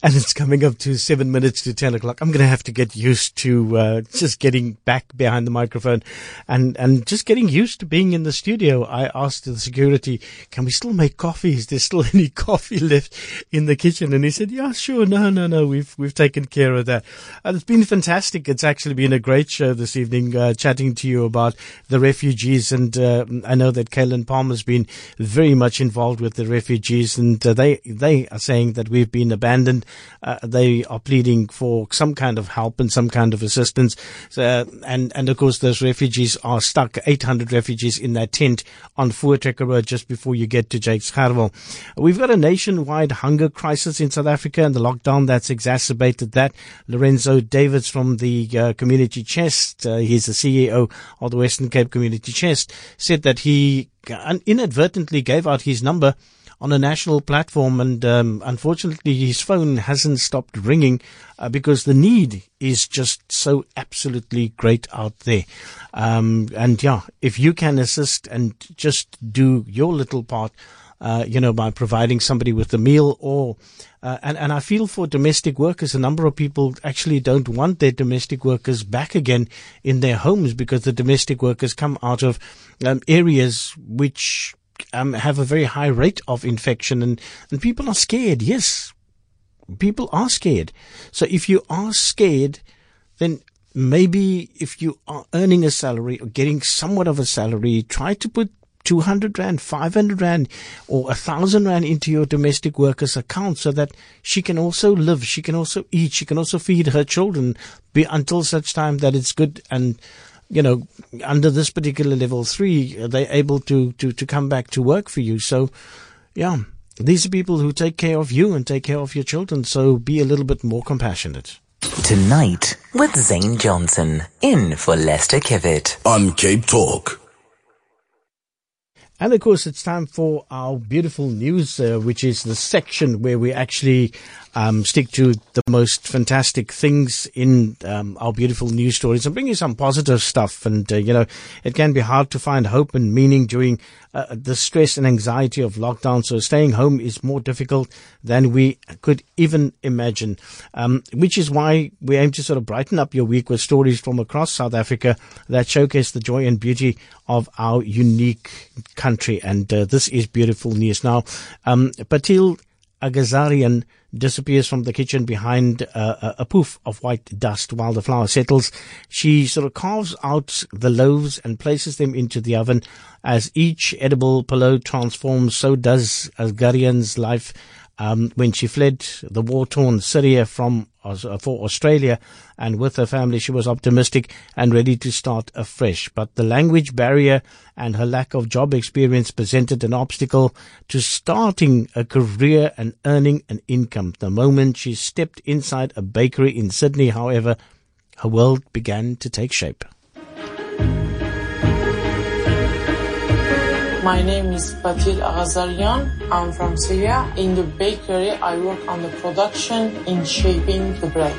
And it's coming up to seven minutes to 10 o'clock. I'm going to have to get used to uh, just getting back behind the microphone and, and just getting used to being in the studio. I asked the security, can we still make coffee? Is there still any coffee left in the kitchen? And he said, yeah, sure. No, no, no. We've, we've taken care of that. And it's been fantastic. It's actually been a great show this evening, uh, chatting to you about the refugees. And uh, I know that Kaylin Palmer's been very much involved with the refugees and uh, they, they are saying that we've been abandoned uh, they are pleading for some kind of help and some kind of assistance. So, and, and of course, those refugees are stuck, 800 refugees in that tent on Voortrekker Road just before you get to Jakes Gerwel. We've got a nationwide hunger crisis in South Africa and the lockdown that's exacerbated that. Lorenzo Davids from the uh, Community Chest, uh, he's the CEO of the Western Cape Community Chest, said that he inadvertently gave out his number on a national platform, and um, unfortunately, his phone hasn't stopped ringing uh, because the need is just so absolutely great out there. Um, and yeah, if you can assist and just do your little part. Uh, you know, by providing somebody with a meal or, uh, and, and I feel for domestic workers, a number of people actually don't want their domestic workers back again in their homes because the domestic workers come out of um, areas which um, have a very high rate of infection and, and people are scared. Yes. People are scared. So if you are scared, then maybe if you are earning a salary or getting somewhat of a salary, try to put 200 rand, 500 rand or a 1000 rand into your domestic worker's account so that she can also live, she can also eat, she can also feed her children be, until such time that it's good and you know, under this particular level three, they're able to, to, to come back to work for you. So, yeah, these are people who take care of you and take care of your children. So be a little bit more compassionate. Tonight with Zane Johnson in for Lester Kiewit on Cape Talk. And of course, it's time for our beautiful news, uh, which is the section where we actually um, stick to the most fantastic things in um, our beautiful news stories and bring you some positive stuff. And, uh, you know, it can be hard to find hope and meaning during uh, the stress and anxiety of lockdown. So staying home is more difficult than we could even imagine, um, which is why we aim to sort of brighten up your week with stories from across South Africa that showcase the joy and beauty of our unique country. And uh, this is beautiful news. Now, um, Patil Agazarian disappears from the kitchen behind uh, a poof of white dust while the flour settles. She sort of carves out the loaves and places them into the oven. As each edible pillow transforms, so does Agazarian's life um, when she fled the war-torn Syria from for Australia, and with her family, she was optimistic and ready to start afresh. But the language barrier and her lack of job experience presented an obstacle to starting a career and earning an income. The moment she stepped inside a bakery in Sydney, however, her world began to take shape. My name is Patil Agazarian. I'm from Syria. In the bakery, I work on the production in shaping the bread.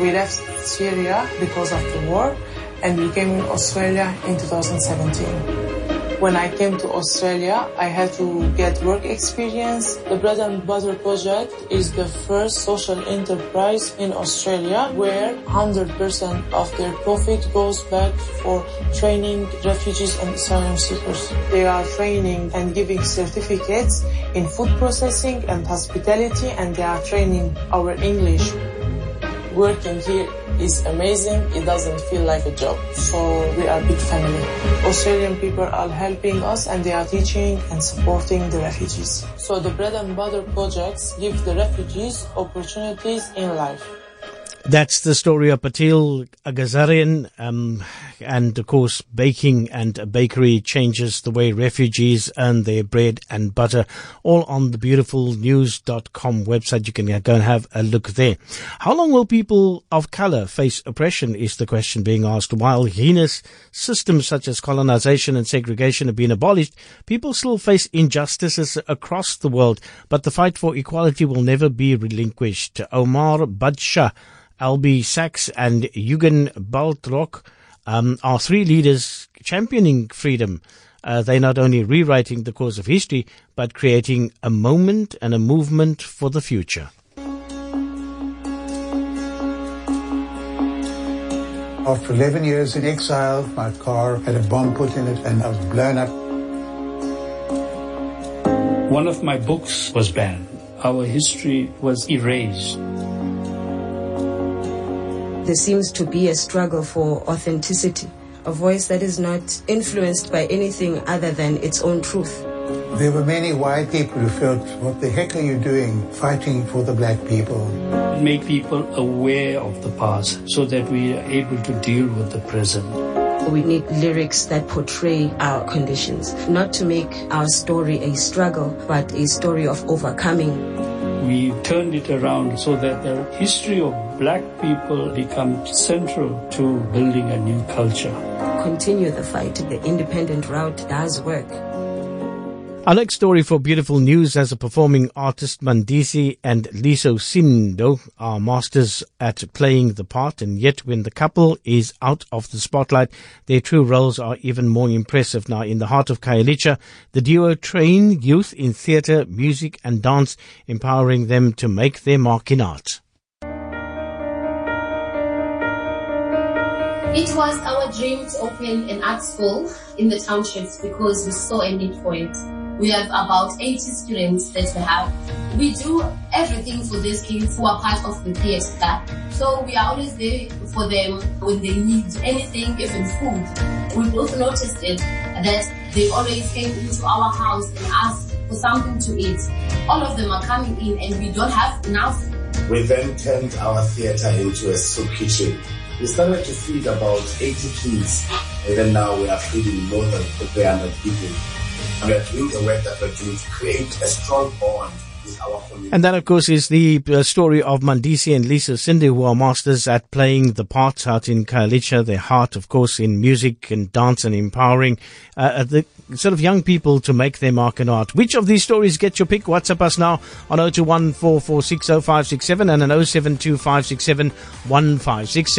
We left Syria because of the war and we came in Australia in 2017. When I came to Australia, I had to get work experience. The Bread and Butter Project is the first social enterprise in Australia where 100% of their profit goes back for training refugees and asylum seekers. They are training and giving certificates in food processing and hospitality and they are training our English. Working here is amazing. It doesn't feel like a job. So we are a big family. Australian people are helping us and they are teaching and supporting the refugees. So the bread and butter projects give the refugees opportunities in life. That's the story of Patil Agazarian. Um, and of course, baking and a bakery changes the way refugees earn their bread and butter. All on the beautifulnews.com website. You can go and have a look there. How long will people of color face oppression is the question being asked. While heinous systems such as colonization and segregation have been abolished, people still face injustices across the world, but the fight for equality will never be relinquished. Omar Badsha Albie Sachs and Eugen Baltrock um, are three leaders championing freedom. Uh, they're not only rewriting the course of history, but creating a moment and a movement for the future. After 11 years in exile, my car had a bomb put in it and I was blown up. One of my books was banned. Our history was erased. There seems to be a struggle for authenticity, a voice that is not influenced by anything other than its own truth. There were many white people who felt, what the heck are you doing fighting for the black people? Make people aware of the past so that we are able to deal with the present. We need lyrics that portray our conditions, not to make our story a struggle, but a story of overcoming. We turned it around so that the history of black people becomes central to building a new culture. Continue the fight. The independent route does work. Next story for Beautiful News as a performing artist, Mandisi and Liso Sindo are masters at playing the part, and yet when the couple is out of the spotlight, their true roles are even more impressive. Now, in the heart of Khayelitsha, the duo train youth in theatre, music, and dance, empowering them to make their mark in art. It was our dream to open an art school in the townships because we saw a need for it. We have about 80 students that we have. We do everything for these kids who are part of the theatre. So we are always there for them when they need anything, even food. We both noticed it that they always came into our house and asked for something to eat. All of them are coming in and we don't have enough. We then turned our theatre into a soup kitchen. We started to feed about 80 kids and then now we are feeding more than 300 people. We are doing the work that we're doing to create a strong bond. And that, of course, is the uh, story of Mandisi and Lisa Cindy, who are masters at playing the parts out in Khayelitsha. Their heart, of course, in music and dance and empowering uh, the sort of young people to make their mark in art. Which of these stories gets your pick? WhatsApp us now on 021 and an 072567 1567.